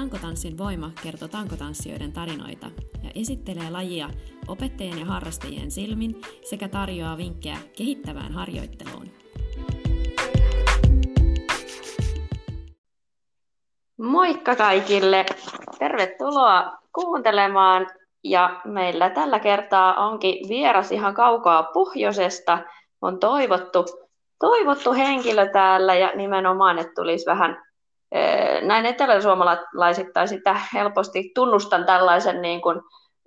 Tankotanssin voima kertoo tankotanssijoiden tarinoita ja esittelee lajia opettajien ja harrastajien silmin sekä tarjoaa vinkkejä kehittävään harjoitteluun. Moikka kaikille! Tervetuloa kuuntelemaan ja meillä tällä kertaa onkin vieras ihan kaukaa pohjoisesta. On toivottu, toivottu henkilö täällä ja nimenomaan, että tulisi vähän näin eteläsuomalaisittain sitä helposti tunnustan tällaisen niin kuin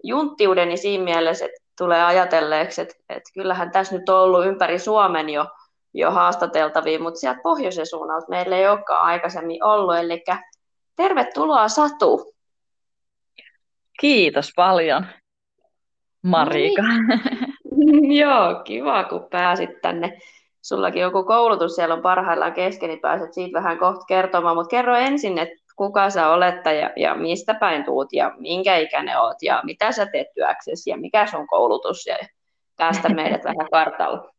junttiudeni niin siinä mielessä, että tulee ajatelleeksi, että, että kyllähän tässä nyt on ollut ympäri Suomen jo, jo haastateltavia, mutta sieltä pohjoisen suunnalta meillä ei olekaan aikaisemmin ollut, eli tervetuloa Satu. Kiitos paljon, Marika. No niin. Joo, kiva kun pääsit tänne. Sullakin joku koulutus siellä on parhaillaan kesken, niin pääset siitä vähän kohta kertomaan, mutta kerro ensin, että kuka sä olet ja, ja mistä päin tuut ja minkä ikäinen oot ja mitä sä teet työksesi ja mikä sun koulutus ja päästä meidät vähän kartalla.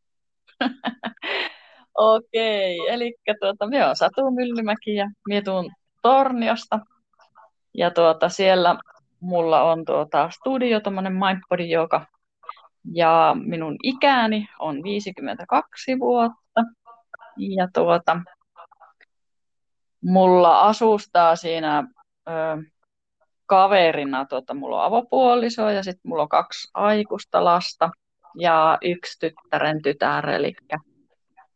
Okei, eli tuota, me on Satu Myllymäki ja minä tuun Torniosta. Ja tuota, siellä mulla on tuota studio, tuommoinen Mindbody joka ja minun ikäni on 52 vuotta. Ja tuota, mulla asustaa siinä ö, kaverina, tuota, mulla on avopuoliso ja sitten mulla on kaksi aikuista lasta ja yksi tyttären tytär, eli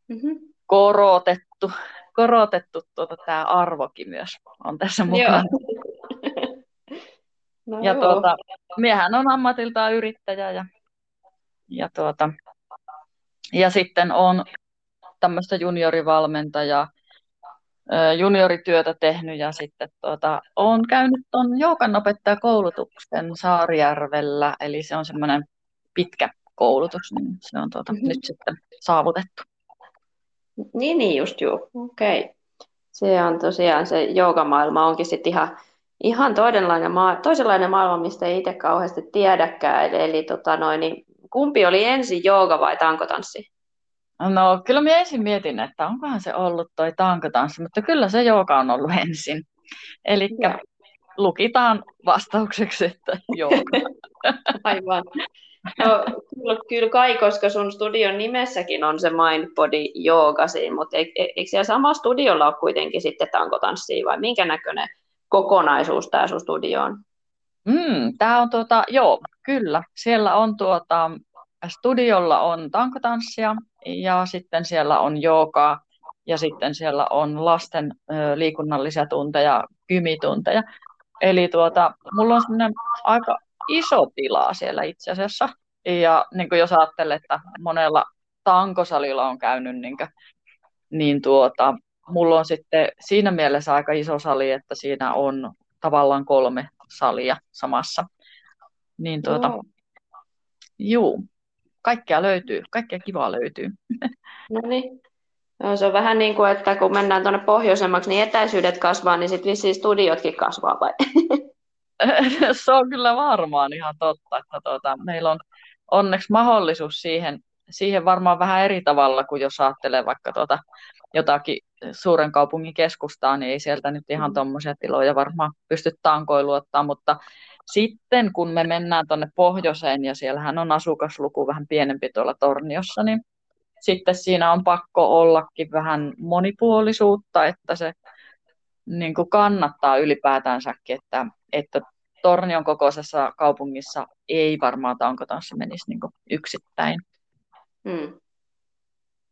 mm-hmm. korotettu, korotettu tuota, tämä arvokin myös on tässä mukana. No ja tuota, miehän on ammatiltaan yrittäjä ja, ja, tuota, ja sitten on tämmöistä juniorivalmentajaa, juniorityötä tehnyt ja sitten tuota, olen käynyt tuon joukanopettajakoulutuksen Saarijärvellä, eli se on semmoinen pitkä koulutus, niin se on tuota, mm-hmm. nyt sitten saavutettu. Niin, niin just juu. Okei. Okay. Se on tosiaan, se joogamaailma onkin sitten ihan ihan toisenlainen, maa, toisenlainen maailma, mistä ei itse kauheasti tiedäkään. Eli, eli tota noin, niin kumpi oli ensin jooga vai tankotanssi? No kyllä minä ensin mietin, että onkohan se ollut toi tankotanssi, mutta kyllä se jooga on ollut ensin. Eli lukitaan vastaukseksi, että jooga. Aivan. No, kyllä, kyllä kai, koska sun studion nimessäkin on se Mind Body Yoga siinä, mutta eikö, eikö siellä sama studiolla ole kuitenkin sitten tankotanssia vai minkä näköinen kokonaisuus tämä sun studio on? Mm, tämä on tuota, joo, kyllä. Siellä on tuota, studiolla on tankotanssia ja sitten siellä on joogaa ja sitten siellä on lasten ö, liikunnallisia tunteja, kymitunteja. Eli tuota, mulla on semmoinen aika iso tila siellä itse asiassa. Ja niin kuin jos ajattelee, että monella tankosalilla on käynyt, niin, kuin, niin tuota, mulla on sitten siinä mielessä aika iso sali, että siinä on tavallaan kolme salia samassa. Niin tuota, juu, kaikkea löytyy, kaikkea kivaa löytyy. No niin. Se on vähän niin kuin, että kun mennään tuonne pohjoisemmaksi, niin etäisyydet kasvaa, niin sitten vissiin studiotkin kasvaa vai? se on kyllä varmaan ihan totta, että tuota, meillä on onneksi mahdollisuus siihen, siihen varmaan vähän eri tavalla kuin jos ajattelee vaikka tuota jotakin suuren kaupungin keskustaa, niin ei sieltä nyt ihan mm. tuommoisia tiloja varmaan pysty tankoiluottaa, mutta sitten kun me mennään tuonne pohjoiseen ja siellähän on asukasluku vähän pienempi tuolla Torniossa, niin sitten siinä on pakko ollakin vähän monipuolisuutta, että se niin kuin kannattaa ylipäätänsäkin, että, että Tornion kokoisessa kaupungissa ei varmaan tankotanssi menisi niin kuin yksittäin. Hmm.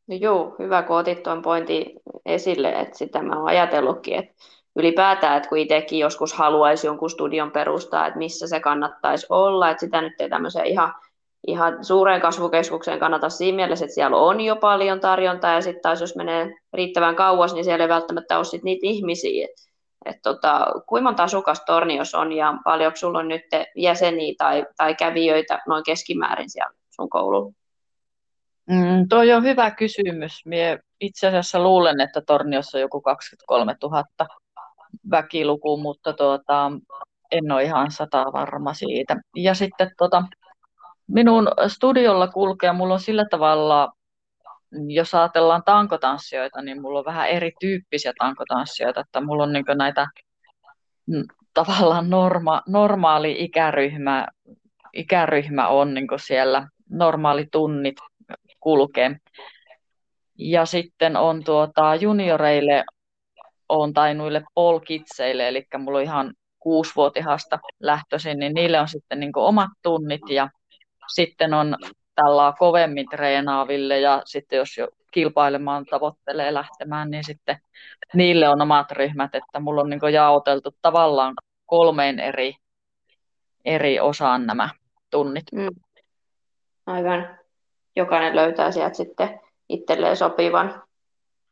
No joo, hyvä kun otit tuon pointin esille, että sitä mä oon ajatellutkin, että ylipäätään, että kun itsekin joskus haluaisi jonkun studion perustaa, että missä se kannattaisi olla, että sitä nyt ei tämmöiseen ihan, ihan suureen kasvukeskukseen kannata siinä mielessä, että siellä on jo paljon tarjontaa, ja sitten taas jos menee riittävän kauas, niin siellä ei välttämättä ole sit niitä ihmisiä, että et tota, kuinka monta asukasta Tornios on ja paljonko sulla on nyt jäseniä tai, tai kävijöitä noin keskimäärin siellä sun koululla? Mm, toi on hyvä kysymys. Mie itse asiassa luulen, että Torniossa on joku 23 000 väkiluku, mutta tuota, en ole ihan sata varma siitä. Ja sitten tuota, minun studiolla kulkee, mulla on sillä tavalla, jos ajatellaan tankotanssijoita, niin mulla on vähän erityyppisiä tankotanssijoita, että mulla on niin näitä tavallaan norma, normaali ikäryhmä, ikäryhmä on niin siellä, normaali tunnit kulkee. Ja sitten on tuota, junioreille on tai noille polkitseille, eli mulla on ihan kuusivuotihasta lähtöisin, niin niille on sitten niin omat tunnit ja sitten on tällä kovemmin treenaaville ja sitten jos jo kilpailemaan tavoittelee lähtemään, niin sitten niille on omat ryhmät, että mulla on niin jaoteltu tavallaan kolmeen eri, eri osaan nämä tunnit. Mm. Aivan. Jokainen löytää sieltä sitten itselleen sopivan.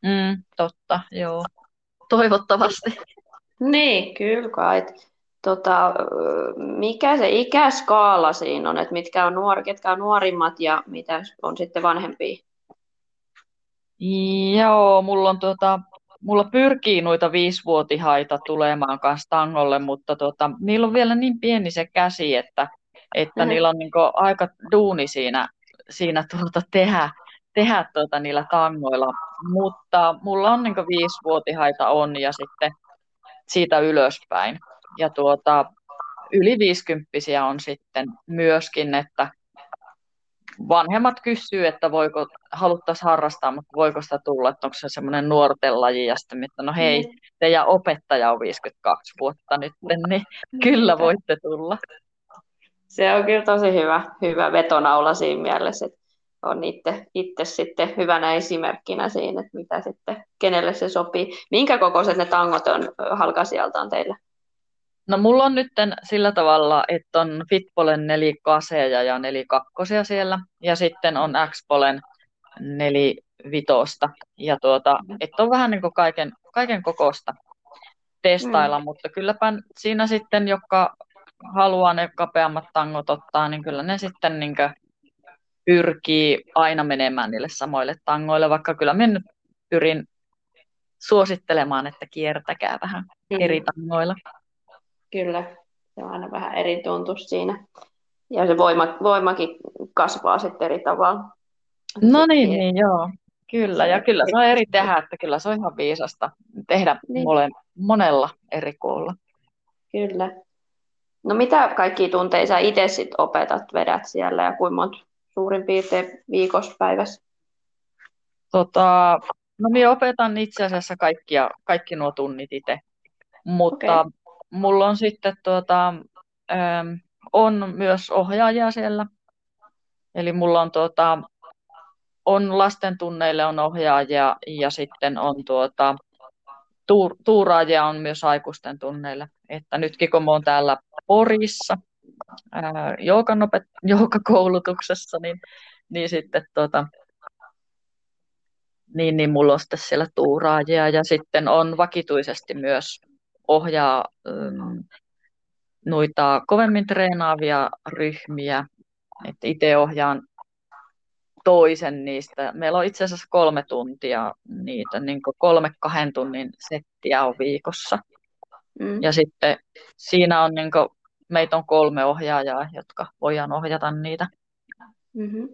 Mm, totta, joo. Toivottavasti. Niin, kyllä kai. Tota, mikä se ikäskaala siinä on, että mitkä on, nuor, ketkä on nuorimmat ja mitä on sitten vanhempia? Joo, mulla on tota, mulla pyrkii noita viisivuotihaita tulemaan kanssa tangolle, mutta tota, niillä on vielä niin pieni se käsi, että, että mm. niillä on niinku aika duuni siinä, siinä tuota tehdä, tehdä tuota niillä tangoilla. Mutta mulla on niinku viisivuotihaita on ja sitten siitä ylöspäin. Ja tuota, yli viisikymppisiä on sitten myöskin, että vanhemmat kysyy, että voiko, haluttaisiin harrastaa, mutta voiko sitä tulla, että onko se semmoinen nuorten laji, ja sitten, että no hei, mm. teidän opettaja on 52 vuotta nyt, niin kyllä voitte tulla. Se on kyllä tosi hyvä, hyvä vetonaula siinä mielessä, että on itse, itse sitten hyvänä esimerkkinä siinä, että mitä sitten, kenelle se sopii. Minkä kokoiset ne tangot on halkasijaltaan teillä? No mulla on nyt sillä tavalla, että on Fitpolen nelikaseja ja nelikakkosia siellä, ja sitten on Xpolen nelivitosta. Ja tuota, että on vähän niin kuin kaiken, kaiken kokosta testailla, mm. mutta kylläpä siinä sitten, jotka haluaa ne kapeammat tangot ottaa, niin kyllä ne sitten niin pyrkii aina menemään niille samoille tangoille, vaikka kyllä minä nyt pyrin suosittelemaan, että kiertäkää vähän mm. eri tangoilla. Kyllä, se on aina vähän eri tuntus siinä. Ja se voima, voimakin kasvaa sitten eri tavalla. No niin, niin joo. Kyllä, ja kyllä se on eri tehdä, että kyllä se on ihan viisasta tehdä niin. mole, monella eri koolla. Kyllä. No mitä kaikki tunteja sä itse sit opetat, vedät siellä ja kuinka monta suurin piirtein viikossa päivässä? Tota, no minä opetan itse asiassa kaikkia, kaikki nuo tunnit itse, mutta okay mulla on sitten tuota, ähm, on myös ohjaajia siellä. Eli mulla on, tuota, on lasten tunneille on ohjaajia ja sitten on tuota, tuur, tuuraajia on myös aikuisten tunneille. Että nytkin kun oon täällä Porissa joukakoulutuksessa, niin, niin sitten tuota, niin, niin mulla on sitten siellä tuuraajia ja sitten on vakituisesti myös ohjaa ähm, noita kovemmin treenaavia ryhmiä. itse ohjaan toisen niistä. Meillä on itse asiassa kolme tuntia niitä, niin kolme kahden tunnin settiä on viikossa. Mm. Ja sitten siinä on niin kuin, meitä on kolme ohjaajaa, jotka voidaan ohjata niitä. Mm-hmm.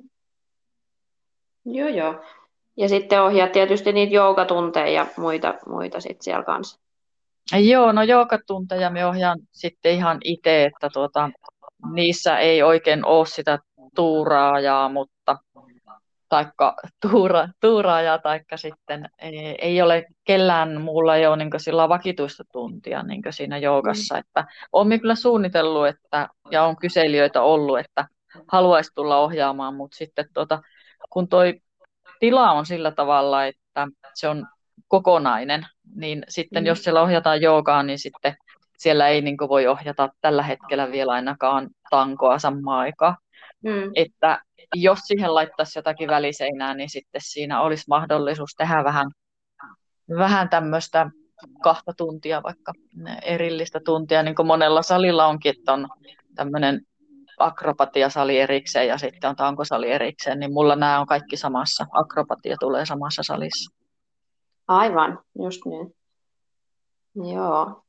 Joo, joo. Ja sitten ohjaat tietysti niitä joukatunteja ja muita, muita sitten siellä kanssa. Joo, no joogatunteja me ohjaan sitten ihan itse, että tuota, niissä ei oikein ole sitä tuuraajaa, mutta taikka tuura, tuuraajaa, taikka sitten ei, ei ole kellään muulla ei ole niin sillä vakituista tuntia niin siinä joogassa, mm. että olen kyllä suunnitellut, että, ja on kyselijöitä ollut, että haluaisi tulla ohjaamaan, mutta sitten tuota, kun toi tila on sillä tavalla, että se on kokonainen, niin sitten mm. jos siellä ohjataan joogaa, niin sitten siellä ei niin voi ohjata tällä hetkellä vielä ainakaan tankoa samaan aikaan. Mm. Että jos siihen laittaisi jotakin väliseinää, niin sitten siinä olisi mahdollisuus tehdä vähän, vähän tämmöistä kahta tuntia, vaikka erillistä tuntia, niin kuin monella salilla onkin, että on tämmöinen akrobatiasali erikseen ja sitten on tankosali erikseen, niin mulla nämä on kaikki samassa. Akrobatia tulee samassa salissa. Aivan, just niin. Joo.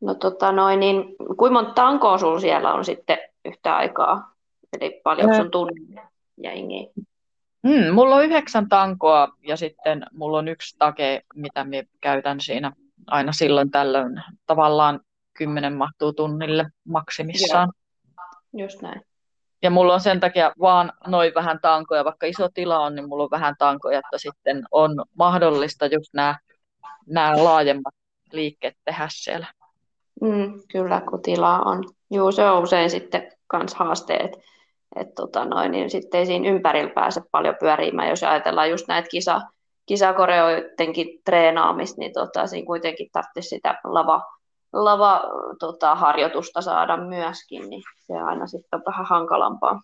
No tota noin, niin kuinka monta tankoa sulla siellä on sitten yhtä aikaa? Eli paljon sun tunnin jengiä? Hmm, mulla on yhdeksän tankoa ja sitten mulla on yksi take, mitä mä käytän siinä aina silloin tällöin. Tavallaan kymmenen mahtuu tunnille maksimissaan. Joo. Just näin. Ja mulla on sen takia vaan noin vähän tankoja, vaikka iso tila on, niin mulla on vähän tankoja, että sitten on mahdollista just nämä, nämä laajemmat liikkeet tehdä siellä. Mm, kyllä, kun tilaa on. Joo, se on usein sitten kans haasteet, että tota noin, niin sitten ei siinä ympärillä pääse paljon pyörimään, jos ajatellaan just näitä kisa, kisakoreoidenkin treenaamista, niin tota, siinä kuitenkin tarvitsisi sitä lava, lava tota, harjoitusta saada myöskin, niin se aina sitten on vähän hankalampaa.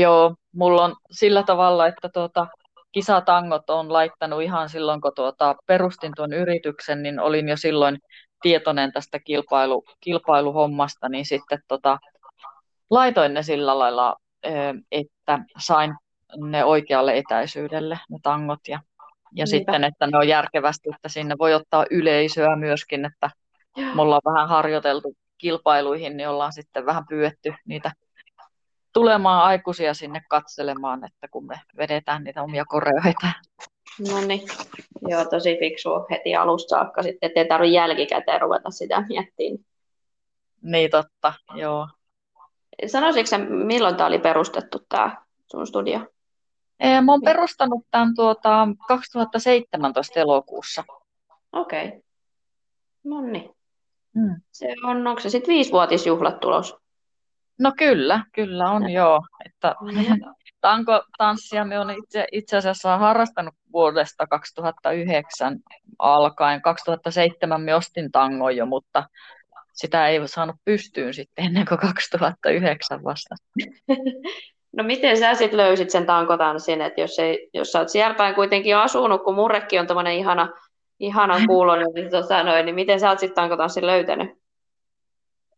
Joo, mulla on sillä tavalla, että tuota, kisatangot on laittanut ihan silloin, kun tuota, perustin tuon yrityksen, niin olin jo silloin tietoinen tästä kilpailu, kilpailuhommasta, niin sitten tota, laitoin ne sillä lailla, että sain ne oikealle etäisyydelle, ne tangot. Ja, ja sitten, että ne on järkevästi, että sinne voi ottaa yleisöä myöskin, että me ollaan vähän harjoiteltu kilpailuihin, niin ollaan sitten vähän pyydetty niitä tulemaan aikuisia sinne katselemaan, että kun me vedetään niitä omia koreoita. No niin, joo, tosi fiksua heti alusta saakka sitten, ettei tarvitse jälkikäteen ruveta sitä miettimään. Niin totta, joo. Sanoisitko milloin tämä oli perustettu, tämä sun studio? Mä oon perustanut tämän tuota 2017 elokuussa. Okei. Okay. No niin. Hmm. Se on, onko se sitten viisivuotisjuhlat tulos? No kyllä, kyllä on joo. Että, tanko tanssia me on itse, itse asiassa harrastanut vuodesta 2009 alkaen. 2007 me ostin tangon jo, mutta sitä ei saanut pystyyn sitten ennen kuin 2009 vasta. No miten sä sitten löysit sen tankotanssin, että jos, ei, jos sä oot siellä päin kuitenkin asunut, kun murrekin on tämmöinen ihana, ihana kuulonen, niin, tota noin, niin miten sä oot sitten tankotanssin löytänyt?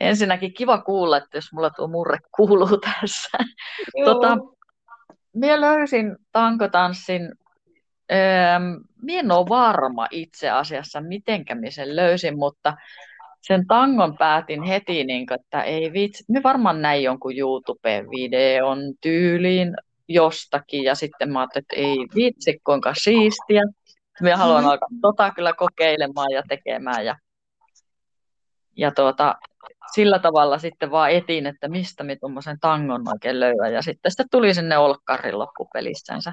Ensinnäkin kiva kuulla, että jos mulla tuo murre kuuluu tässä. Tota, minä löysin tankotanssin, öö, minä en ole varma itse asiassa, mitenkä minä sen löysin, mutta sen tangon päätin heti, niin kuin, että ei vitsi, me varmaan näin jonkun YouTube-videon tyyliin jostakin, ja sitten mä ajattelin, että ei vitsi, kuinka siistiä. Minä haluan alkaa tota kyllä kokeilemaan ja tekemään, ja, ja tuota, sillä tavalla sitten vaan etin, että mistä me tuommoisen tangon oikein löydän, ja sitten sitä tuli sinne olkkarin loppupelissänsä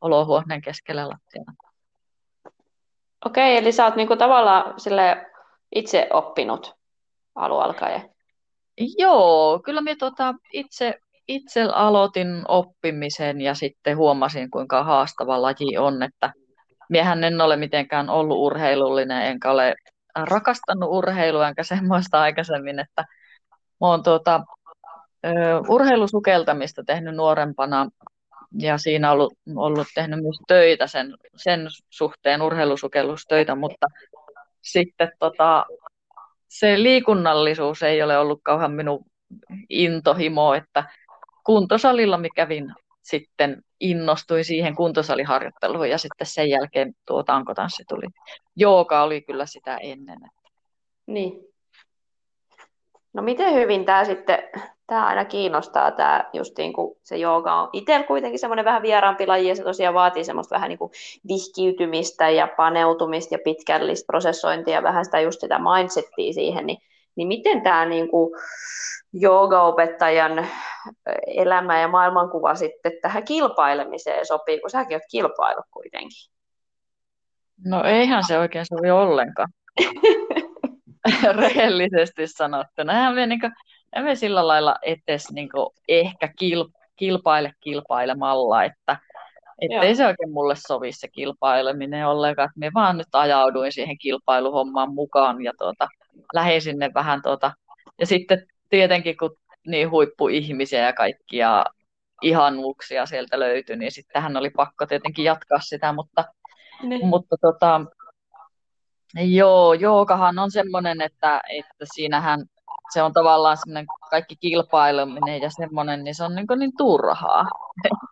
olohuoneen keskellä lattialla. Okei, eli sä oot niinku tavallaan sille itse oppinut alualkaen? Joo, kyllä minä tuota itse, itse aloitin oppimisen ja sitten huomasin, kuinka haastava laji on, että miehän en ole mitenkään ollut urheilullinen, enkä ole rakastanut urheilua, enkä semmoista aikaisemmin, että oon tuota, urheilusukeltamista tehnyt nuorempana ja siinä ollut, ollut tehnyt myös töitä sen, sen suhteen, urheilusukellustöitä, mutta sitten tota, se liikunnallisuus ei ole ollut kauhean minun intohimo, että kuntosalilla mikä kävin sitten innostuin siihen kuntosaliharjoitteluun ja sitten sen jälkeen tuo tankotanssi tuli. Jooga oli kyllä sitä ennen. Niin. No miten hyvin tämä sitten, tämä aina kiinnostaa, tämä justiin kun se jooga on itsellä kuitenkin semmoinen vähän vieraampi laji ja se tosiaan vaatii semmoista vähän niin kuin vihkiytymistä ja paneutumista ja pitkällistä prosessointia ja vähän sitä just sitä mindsettiä siihen, niin, niin miten tämä niin kuin joogaopettajan elämä ja maailmankuva sitten tähän kilpailemiseen sopii, kun säkin olet kilpailu kuitenkin? No eihän se oikein sovi ollenkaan. rehellisesti sanottuna. Eihän me, niin kuin, me sillä lailla etes niin kuin, ehkä kil, kilpaile kilpailemalla, että että ei se oikein mulle sovi se kilpaileminen ollenkaan, että me vaan nyt ajauduin siihen kilpailuhommaan mukaan ja tuota, lähdin sinne vähän tuota, ja sitten tietenkin kun niin huippuihmisiä ja kaikkia ihanuuksia sieltä löytyi, niin sittenhän oli pakko tietenkin jatkaa sitä, mutta, niin. mutta tota, Joo, joogahan on semmoinen, että, että siinähän se on tavallaan semmoinen kaikki kilpaileminen ja semmoinen, niin se on niin, niin turhaa.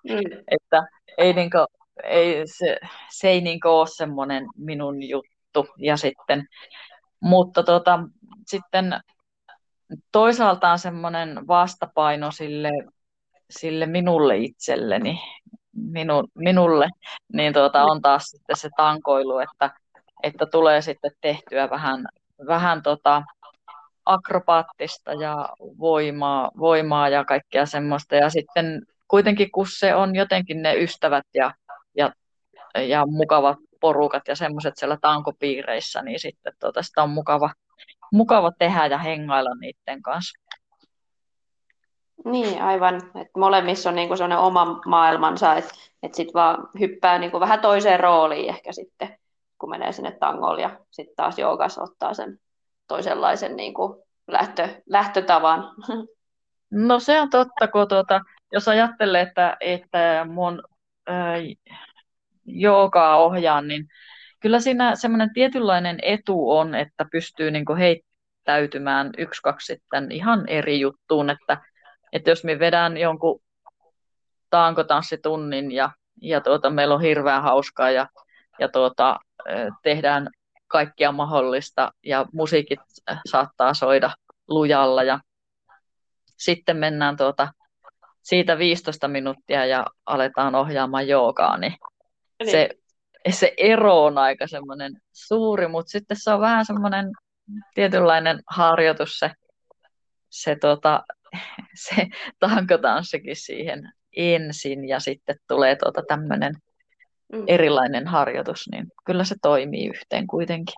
Mm. että ei, niin kuin, ei, se, se ei niin ole semmoinen minun juttu. Ja sitten, mutta tota, sitten toisaalta on semmoinen vastapaino sille, sille minulle itselleni, minu, minulle, niin tuota, on taas sitten se tankoilu, että että tulee sitten tehtyä vähän, vähän tota, akrobaattista ja voimaa, voimaa ja kaikkea semmoista. Ja sitten kuitenkin, kun se on jotenkin ne ystävät ja, ja, ja mukavat porukat ja semmoiset siellä tankopiireissä, niin sitten tuota, sitä on mukava, mukava tehdä ja hengailla niiden kanssa. Niin, aivan. Et molemmissa on niinku sellainen oma maailmansa, että et sitten vaan hyppää niinku vähän toiseen rooliin ehkä sitten, kun menee sinne tangolle ja sitten taas joogas ottaa sen toisenlaisen niinku lähtö, lähtötavan. No se on totta, kun tuota, jos ajattelee, että, että mun ää, joogaa ohjaan, niin kyllä siinä semmoinen tietynlainen etu on, että pystyy niin heittäytymään yksi, kaksi sitten ihan eri juttuun, että, että jos me vedän jonkun taankotanssitunnin ja, ja tuota, meillä on hirveän hauskaa ja, ja tuota, tehdään kaikkia mahdollista ja musiikit saattaa soida lujalla ja sitten mennään tuota, siitä 15 minuuttia ja aletaan ohjaamaan joogaa, niin, niin. Se, se ero on aika semmoinen suuri, mutta sitten se on vähän semmoinen tietynlainen harjoitus se, se, tota, se tankotanssikin siihen ensin ja sitten tulee tuota tämmöinen mm. erilainen harjoitus, niin kyllä se toimii yhteen kuitenkin.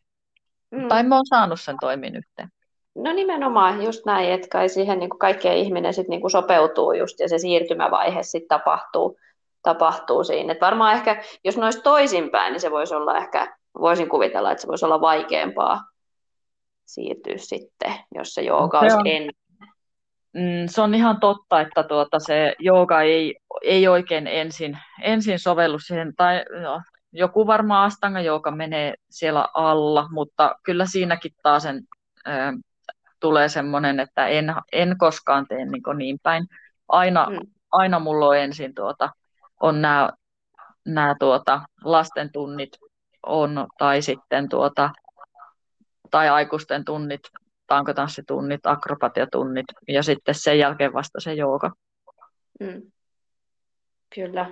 Mm. Tai mä oon saanut sen toimin yhteen. No nimenomaan just näin, että kai siihen niin kaikkien ihminen sit niin sopeutuu just ja se siirtymävaihe sitten tapahtuu, tapahtuu siinä. Et varmaan ehkä, jos ne olisi toisinpäin, niin se voisi olla ehkä, voisin kuvitella, että se voisi olla vaikeampaa siirtyä sitten, jos se jooga olisi ennen. Mm, se on ihan totta, että tuota, se jooga ei, ei oikein ensin, ensin sovellu siihen, tai no, joku varmaan astanga jooga menee siellä alla, mutta kyllä siinäkin taas sen, äh, tulee semmoinen, että en, en koskaan tee niin, niin päin. Aina, mm. aina mulla on ensin tuota, on nämä, nämä tuota, lasten tunnit on, tai sitten tuota, tai aikuisten tunnit tankotanssitunnit, akrobatiatunnit ja sitten sen jälkeen vasta se jooga. Mm. Kyllä.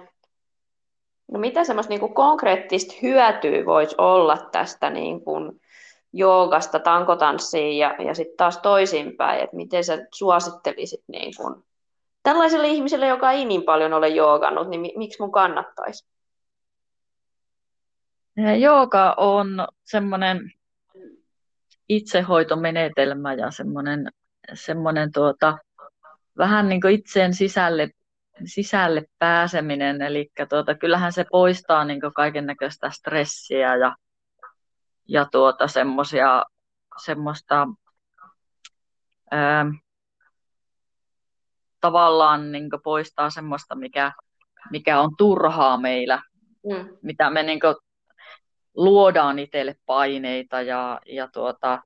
No mitä semmoista niin konkreettista hyötyä voisi olla tästä niin kuin joogasta tankotanssiin ja, ja sitten taas toisinpäin, että miten sä suosittelisit niin kuin, tällaiselle ihmiselle, joka ei niin paljon ole joogannut, niin miksi mun kannattaisi? Jooga on semmoinen itsehoitomenetelmä ja semmoinen, semmoinen tuota, vähän niin kuin itseen sisälle, sisälle pääseminen. Eli tuota, kyllähän se poistaa niin kaiken näköistä stressiä ja, ja tuota, semmosia, semmoista ää, tavallaan niin poistaa semmoista, mikä, mikä on turhaa meillä, mm. mitä me niin luodaan itselle paineita ja, ja, tuota,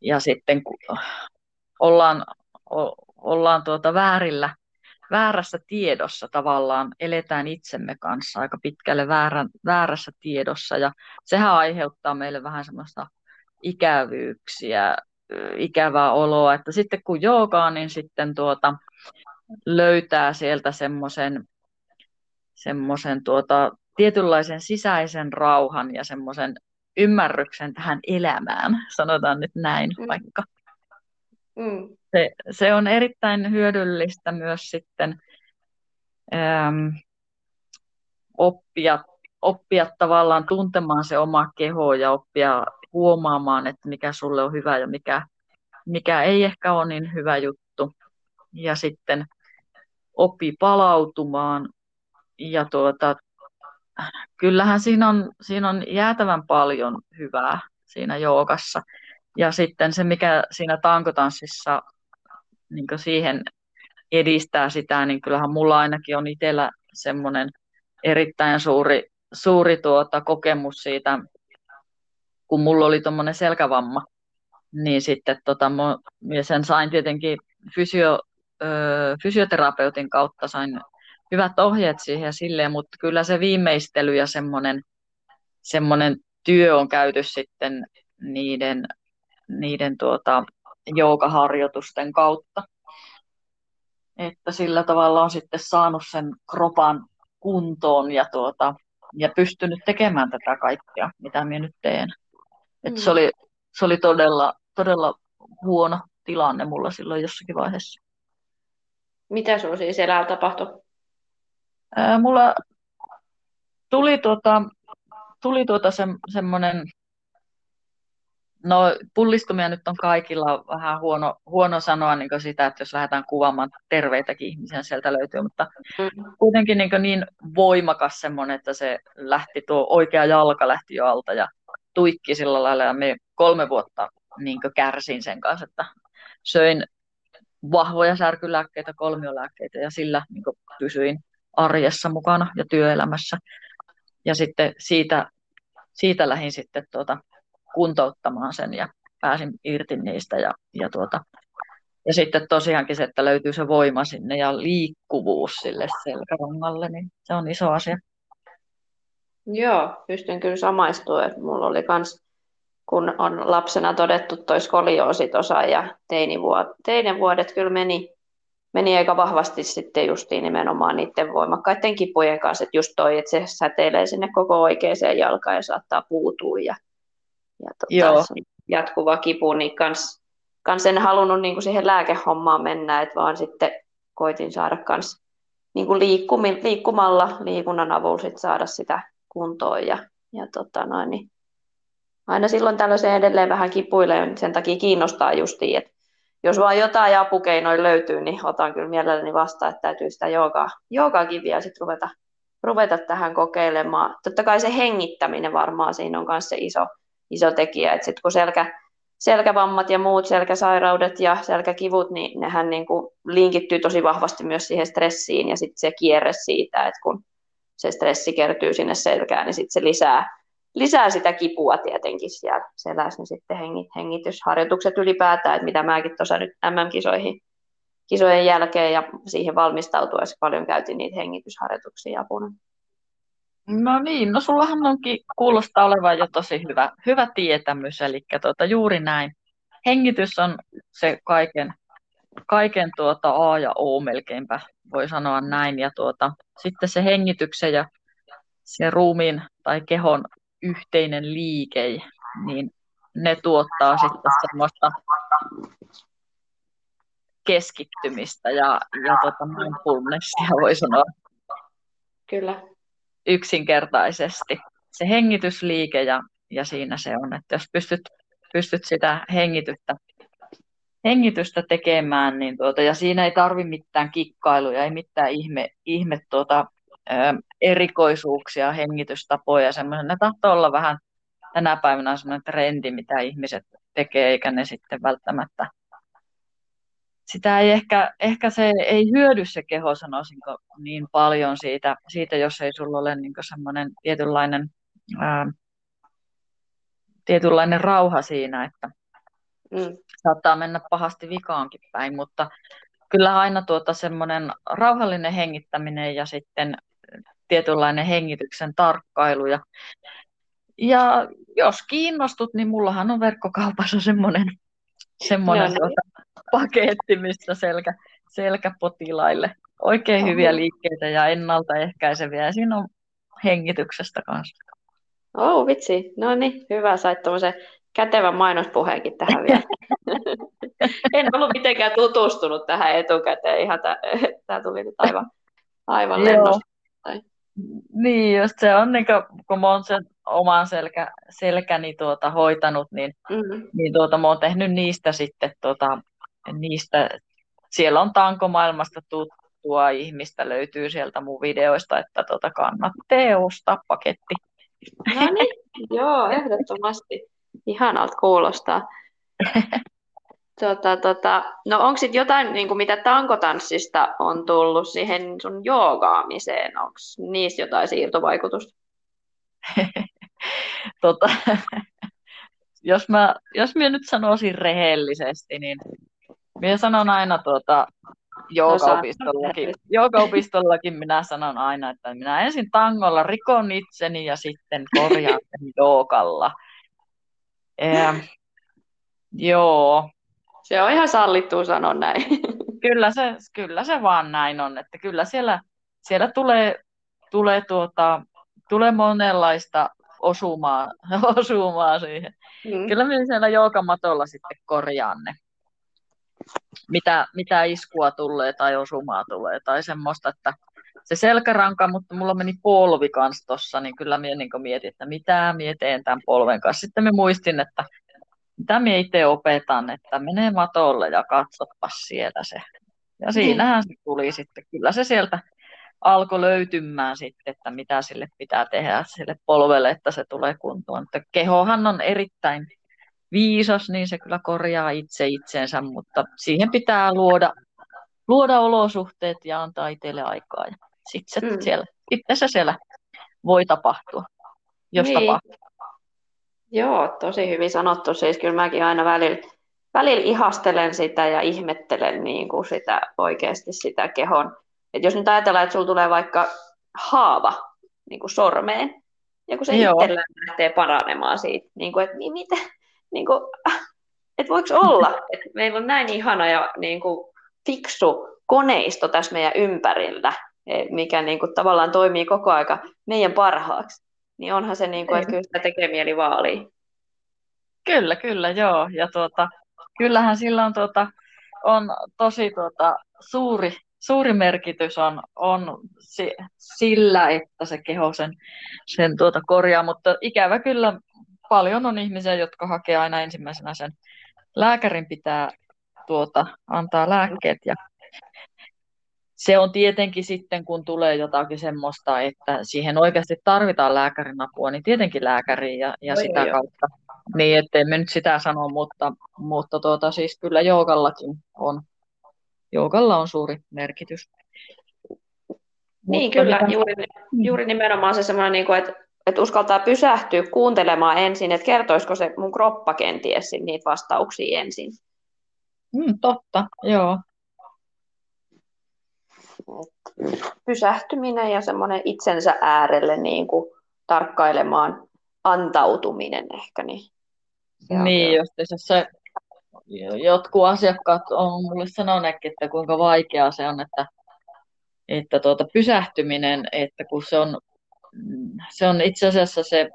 ja sitten ollaan, ollaan tuota väärillä, väärässä tiedossa tavallaan, eletään itsemme kanssa aika pitkälle väärän, väärässä tiedossa. Ja sehän aiheuttaa meille vähän semmoista ikävyyksiä, ikävää oloa, että sitten kun joogaa, niin sitten tuota, löytää sieltä semmoisen semmoisen tuota, tietynlaisen sisäisen rauhan ja semmoisen ymmärryksen tähän elämään, sanotaan nyt näin mm. vaikka. Mm. Se, se on erittäin hyödyllistä myös sitten äm, oppia, oppia tavallaan tuntemaan se oma keho ja oppia huomaamaan, että mikä sulle on hyvä ja mikä, mikä ei ehkä ole niin hyvä juttu. Ja sitten oppi palautumaan ja tuota, kyllähän siinä on, siinä on jäätävän paljon hyvää siinä joogassa. Ja sitten se, mikä siinä tankotanssissa niin siihen edistää sitä, niin kyllähän mulla ainakin on itsellä semmoinen erittäin suuri, suuri tuota, kokemus siitä, kun mulla oli tuommoinen selkävamma, niin sitten tota, mä sen sain tietenkin fysio, ö, fysioterapeutin kautta sain hyvät ohjeet siihen ja silleen, mutta kyllä se viimeistely ja semmoinen, semmoinen työ on käyty sitten niiden, niiden tuota, joukaharjoitusten kautta. Että sillä tavalla on sitten saanut sen kropan kuntoon ja, tuota, ja pystynyt tekemään tätä kaikkea, mitä minä nyt teen. Et mm. se, oli, se oli todella, todella huono, tilanne mulla silloin jossakin vaiheessa. Mitä sinulla siis elällä tapahtui? Ää, mulla tuli tuota, tuli tuota se, semmoinen, no pullistumia nyt on kaikilla vähän huono, huono sanoa niin sitä, että jos lähdetään kuvaamaan terveitäkin ihmisiä sieltä löytyy, mutta mm. kuitenkin niin, niin voimakas semmoinen, että se lähti tuo oikea jalka lähti jo alta ja tuikki sillä lailla ja me kolme vuotta niin kärsin sen kanssa, että söin vahvoja särkylääkkeitä, kolmiolääkkeitä ja sillä niin pysyin arjessa mukana ja työelämässä. Ja sitten siitä, siitä lähdin sitten tuota, kuntouttamaan sen ja pääsin irti niistä. Ja, ja, tuota, ja sitten tosiaankin se, että löytyy se voima sinne ja liikkuvuus sille selkärangalle, niin se on iso asia. Joo, pystyn kyllä samaistumaan, että mulla oli kans, kun on lapsena todettu toi skolioosi tuossa ja teinivuodet, teinivuodet kyllä meni, meni aika vahvasti sitten justiin nimenomaan niiden voimakkaiden kipujen kanssa, että just toi, että se säteilee sinne koko oikeaan jalkaan ja saattaa puutua ja, ja tota, jatkuva kipu, niin kans, kans en halunnut niin kuin siihen lääkehommaan mennä, että vaan sitten koitin saada kans niin kuin liikkumalla, liikunnan avulla sit saada sitä kuntoon ja, ja tota noin, niin aina silloin tällaisen edelleen vähän kipuilee, sen takia kiinnostaa justiin, että jos vaan jotain apukeinoja löytyy, niin otan kyllä mielelläni vastaan, että täytyy sitä joogaa, joogaakin vielä sitten ruveta, ruveta tähän kokeilemaan. Totta kai se hengittäminen varmaan siinä on myös se iso, iso tekijä, että sitten kun selkä, selkävammat ja muut selkäsairaudet ja selkäkivut, niin nehän niin kuin linkittyy tosi vahvasti myös siihen stressiin ja sitten se kierre siitä, että kun se stressi kertyy sinne selkään, niin sitten se lisää, lisää sitä kipua tietenkin siellä selässä, niin sitten hengit, hengitysharjoitukset ylipäätään, että mitä mäkin tuossa nyt MM-kisoihin kisojen jälkeen ja siihen valmistautuessa paljon käytin niitä hengitysharjoituksia apuna. No niin, no sullahan onkin kuulostaa olevan jo tosi hyvä, hyvä tietämys, eli tuota, juuri näin. Hengitys on se kaiken, kaiken tuota A ja O melkeinpä, voi sanoa näin. Ja tuota, sitten se hengityksen ja se ruumiin tai kehon yhteinen liike, niin ne tuottaa sitten semmoista keskittymistä ja, ja tota mindfulnessia voi sanoa. Kyllä. Yksinkertaisesti. Se hengitysliike ja, ja siinä se on, että jos pystyt, pystyt sitä hengitystä, hengitystä tekemään, niin tuota, ja siinä ei tarvi mitään kikkailuja, ei mitään ihme, ihme tuota, erikoisuuksia, hengitystapoja, semmoinen, ne tahtoo olla vähän tänä päivänä semmoinen trendi, mitä ihmiset tekee, eikä ne sitten välttämättä sitä ei ehkä, ehkä se ei hyödy se keho, sanoisinko, niin paljon siitä, siitä jos ei sulla ole niin semmoinen tietynlainen, ää, tietynlainen rauha siinä, että mm. saattaa mennä pahasti vikaankin päin, mutta kyllä aina tuota semmoinen rauhallinen hengittäminen ja sitten tietynlainen hengityksen tarkkailu. Ja, ja jos kiinnostut, niin mullahan on verkkokaupassa semmoinen, semmoinen tuota, paketti, missä selkä, selkäpotilaille oikein Oho. hyviä liikkeitä ja ennaltaehkäiseviä. Ja siinä on hengityksestä kanssa. Oh, vitsi. No niin, hyvä. Sait tuommoisen kätevän mainospuheenkin tähän vielä. en ollut mitenkään tutustunut tähän etukäteen. Ihan tämä tuli nyt aivan, aivan lennosta. Niin, just se on, niin kuin, kun mä oon sen oman selkä, selkäni tuota, hoitanut, niin, mm-hmm. niin tuota, mä oon tehnyt niistä sitten, tuota, niistä, siellä on tankomaailmasta tuttua ihmistä, löytyy sieltä mun videoista, että tuota, kannattaa ostaa paketti. No niin, joo, ehdottomasti. Ihanalta kuulostaa. Tota, tota, no onko sitten jotain, niin kuin mitä tankotanssista on tullut siihen sun joogaamiseen? Onko niistä jotain siirtovaikutusta? tota, jos, mä, jos mä nyt sanoisin rehellisesti, niin minä sanon aina tuota, joogaopistollakin, joogaopistollakin minä sanon aina, että minä ensin tangolla rikon itseni ja sitten korjaan sen joogalla. Joo, se on ihan sallittu sanoa näin. Kyllä se, kyllä se vaan näin on, että kyllä siellä, siellä tulee, tulee, tuota, tulee monenlaista osumaa, osumaa siihen. Mm. Kyllä minä siellä joukamatolla sitten korjaan ne. mitä, mitä iskua tulee tai osumaa tulee tai semmoista, että se selkäranka, mutta mulla meni polvi kanssa tossa, niin kyllä minä niin mietin, että mitä mietin tämän polven kanssa. Sitten me muistin, että mitä minä itse opetan, että menee matolle ja katsopas siellä se. Ja siinähän se tuli sitten. Kyllä se sieltä alkoi löytymään sitten, että mitä sille pitää tehdä sille polvelle, että se tulee kuntoon. Että kehohan on erittäin viisas, niin se kyllä korjaa itse itsensä, mutta siihen pitää luoda, luoda olosuhteet ja antaa itselle aikaa. Ja sitten se, mm. siellä, sitten se siellä voi tapahtua, jos niin. tapahtuu. Joo, tosi hyvin sanottu. Siis kyllä mäkin aina välillä, välillä ihastelen sitä ja ihmettelen niin kuin sitä, oikeasti sitä kehon. Et jos nyt ajatellaan, että sulla tulee vaikka haava niin kuin sormeen, ja kun se itsellään lähtee paranemaan siitä, niin kuin, että niin mitä, niin kuin, että voiko olla, että meillä on näin ihana ja niin kuin, fiksu koneisto tässä meidän ympärillä, e, mikä niin kuin, tavallaan toimii koko aika meidän parhaaksi, niin onhan se, niin kuin, että kyllä sitä tekee mieli vaalia. Kyllä, kyllä, joo. Ja tuota, kyllähän sillä on, tuota, on tosi tuota, suuri, suuri merkitys on, on si, sillä, että se keho sen, sen tuota korjaa, mutta ikävä kyllä paljon on ihmisiä, jotka hakee aina ensimmäisenä sen lääkärin pitää tuota, antaa lääkkeet ja se on tietenkin sitten, kun tulee jotakin semmoista, että siihen oikeasti tarvitaan lääkärin apua, niin tietenkin lääkäri ja, ja Oi, sitä jo. kautta. Niin, ettei me nyt sitä sano, mutta, mutta tuota, siis kyllä joogallakin on, joogalla on suuri merkitys. Niin, mutta kyllä, mitä... juuri, juuri nimenomaan se semmoinen, niin kuin, että, että uskaltaa pysähtyä kuuntelemaan ensin, että kertoisiko se mun kroppa kenties niitä vastauksia ensin. Mm, totta, joo pysähtyminen ja semmoinen itsensä äärelle niin kuin tarkkailemaan antautuminen ehkä. Niin, niin just se, jotkut asiakkaat on mulle sanoneet, että kuinka vaikeaa se on, että, että tuota, pysähtyminen, että kun se on, se on itse asiassa se,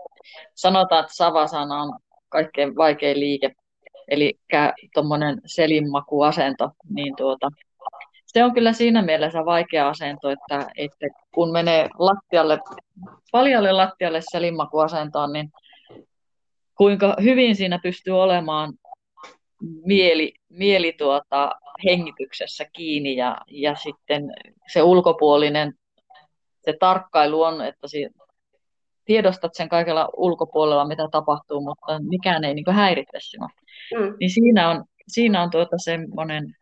sanotaan, että savasana on kaikkein vaikein liike, eli tuommoinen selinmakuasento, niin tuota, se on kyllä siinä mielessä vaikea asento, että, että kun menee lattialle, paljalle lattialle selinmakuasentoon, niin kuinka hyvin siinä pystyy olemaan mieli, mieli tuota, hengityksessä kiinni ja, ja sitten se ulkopuolinen, se tarkkailu on, että si, tiedostat sen kaikella ulkopuolella, mitä tapahtuu, mutta mikään ei niin häiritse sinua. Mm. Niin siinä on, siinä on tuota semmoinen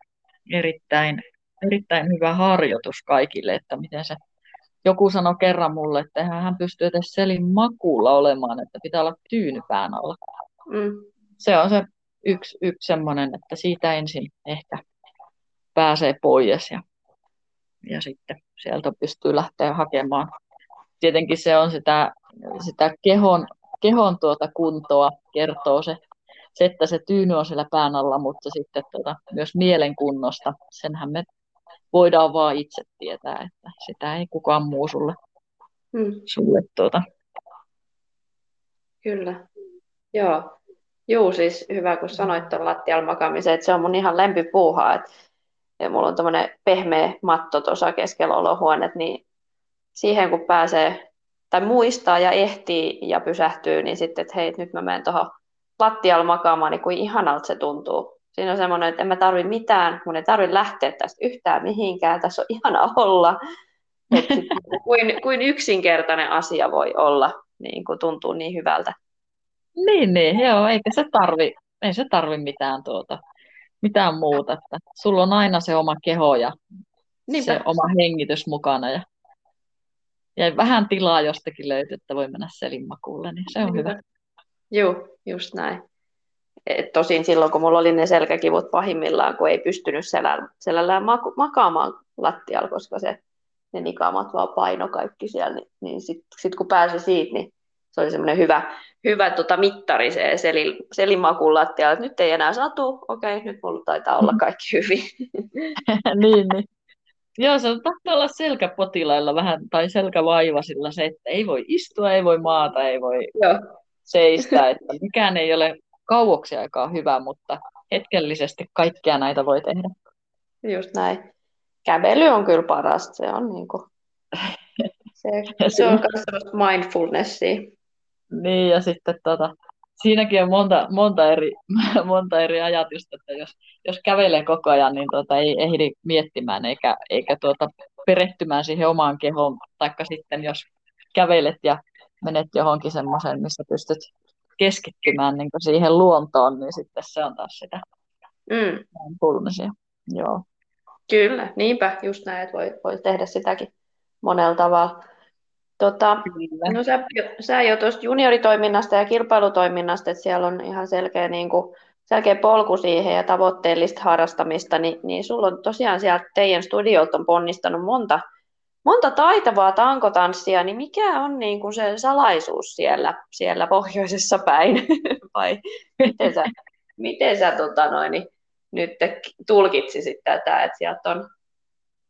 erittäin erittäin hyvä harjoitus kaikille, että miten se joku sanoi kerran mulle, että hän pystyy edes selin makuulla olemaan, että pitää olla tyynypään alla. Mm. Se on se yksi, yksi semmoinen, että siitä ensin ehkä pääsee pois ja, ja sitten sieltä pystyy lähteä hakemaan. Tietenkin se on sitä, sitä kehon, kehon tuota kuntoa, kertoo se, se, että se tyyny on siellä pään alla, mutta sitten tuota, myös mielen kunnosta. Senhän me voidaan vaan itse tietää, että sitä ei kukaan muu sulle, hmm. sulle tuota. Kyllä. Joo. Juu, siis hyvä, kun sanoit tuon lattialla makaamisen, että se on mun ihan lempipuuhaa, että ja mulla on tämmöinen pehmeä matto tuossa keskellä olohuonet, niin siihen kun pääsee tai muistaa ja ehtii ja pysähtyy, niin sitten, että hei, nyt mä menen tuohon lattialla makaamaan, niin kuin ihanalta se tuntuu. Siinä on semmoinen, että en mä tarvi mitään, mun ei tarvi lähteä tästä yhtään mihinkään, tässä on ihana olla. Että kuin, kuin yksinkertainen asia voi olla, niin kuin tuntuu niin hyvältä. Niin, niin, joo, eikä se tarvi, ei se tarvi mitään tuota, mitään muuta. Että sulla on aina se oma keho ja Niinpä. se oma hengitys mukana ja, ja vähän tilaa jostakin löytyy, että voi mennä selinmakuulle, niin se on Niinpä. hyvä. Joo, just näin. Et tosin silloin, kun mulla oli ne selkäkivut pahimmillaan, kun ei pystynyt selällä, selällään maku, makaamaan lattialla, koska se, ne nikaamat vaan paino kaikki siellä, niin, niin sitten sit kun pääsi siitä, niin se oli semmoinen hyvä, hyvä tota mittari se selin, selinmakun lattialla, että nyt ei enää satu, okei, nyt mulla taitaa olla kaikki hyvin. niin, niin. Joo, se tahtoo olla selkäpotilailla vähän, tai selkävaivasilla se, että ei voi istua, ei voi maata, ei voi Joo. seistä, että mikään ei ole kauaksi aikaa hyvä, mutta hetkellisesti kaikkia näitä voi tehdä. Just näin. Kävely on kyllä parasta, se on niin kuin, se, se on myös mindfulnessia. Niin, ja sitten tota, siinäkin on monta, monta, eri, monta eri ajatusta, että jos, jos kävelee koko ajan, niin tota, ei ehdi miettimään eikä, eikä tuota, perehtymään siihen omaan kehoon, taikka sitten jos kävelet ja menet johonkin semmoiseen, missä pystyt keskittymään niin siihen luontoon, niin sitten se on taas sitä mm. pulmisia. Joo. Kyllä, niinpä, just näin, että voi, voi tehdä sitäkin monella tavalla. Tota, no sä, sä jo tuosta junioritoiminnasta ja kilpailutoiminnasta, että siellä on ihan selkeä, niin kuin, selkeä polku siihen ja tavoitteellista harrastamista, niin, niin sulla on tosiaan sieltä teidän studiolta on ponnistanut monta, monta taitavaa tankotanssia, niin mikä on niin kuin se salaisuus siellä, siellä pohjoisessa päin? Vai miten sä, miten sä tota noin, niin nyt tulkitsisit tätä, että sieltä on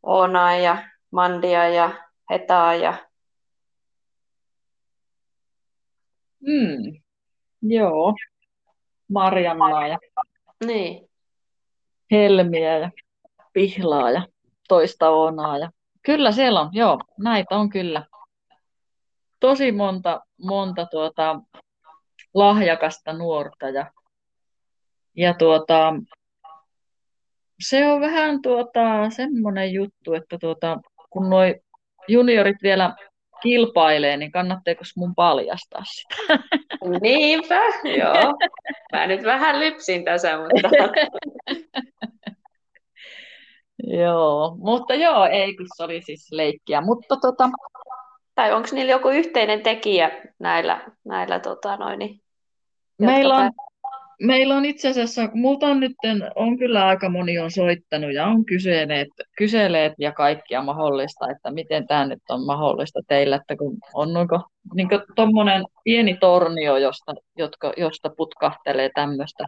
Oona ja Mandia ja Hetaa ja Mm. Joo. Marjannaa ja niin. Helmiä ja Pihlaa ja toista Oonaa. Ja... Kyllä siellä on, joo, näitä on kyllä. Tosi monta, monta tuota, lahjakasta nuorta ja, ja tuota, se on vähän tuota, semmoinen juttu, että tuota, kun nuo juniorit vielä kilpailee, niin kannattaako mun paljastaa sitä? Niinpä, joo. Mä nyt vähän lypsin tässä, mutta... joo, mutta joo, ei kun se oli siis leikkiä, mutta tota... Tai onko niillä joku yhteinen tekijä näillä, näillä tota noin, Meillä on, Meillä on itse asiassa, multa on nyt, on kyllä aika moni on soittanut ja on kysyneet, kyseleet ja kaikkia mahdollista, että miten tämä nyt on mahdollista teillä, että kun on onko niin tuommoinen pieni tornio, josta, jotka, josta putkahtelee tämmöistä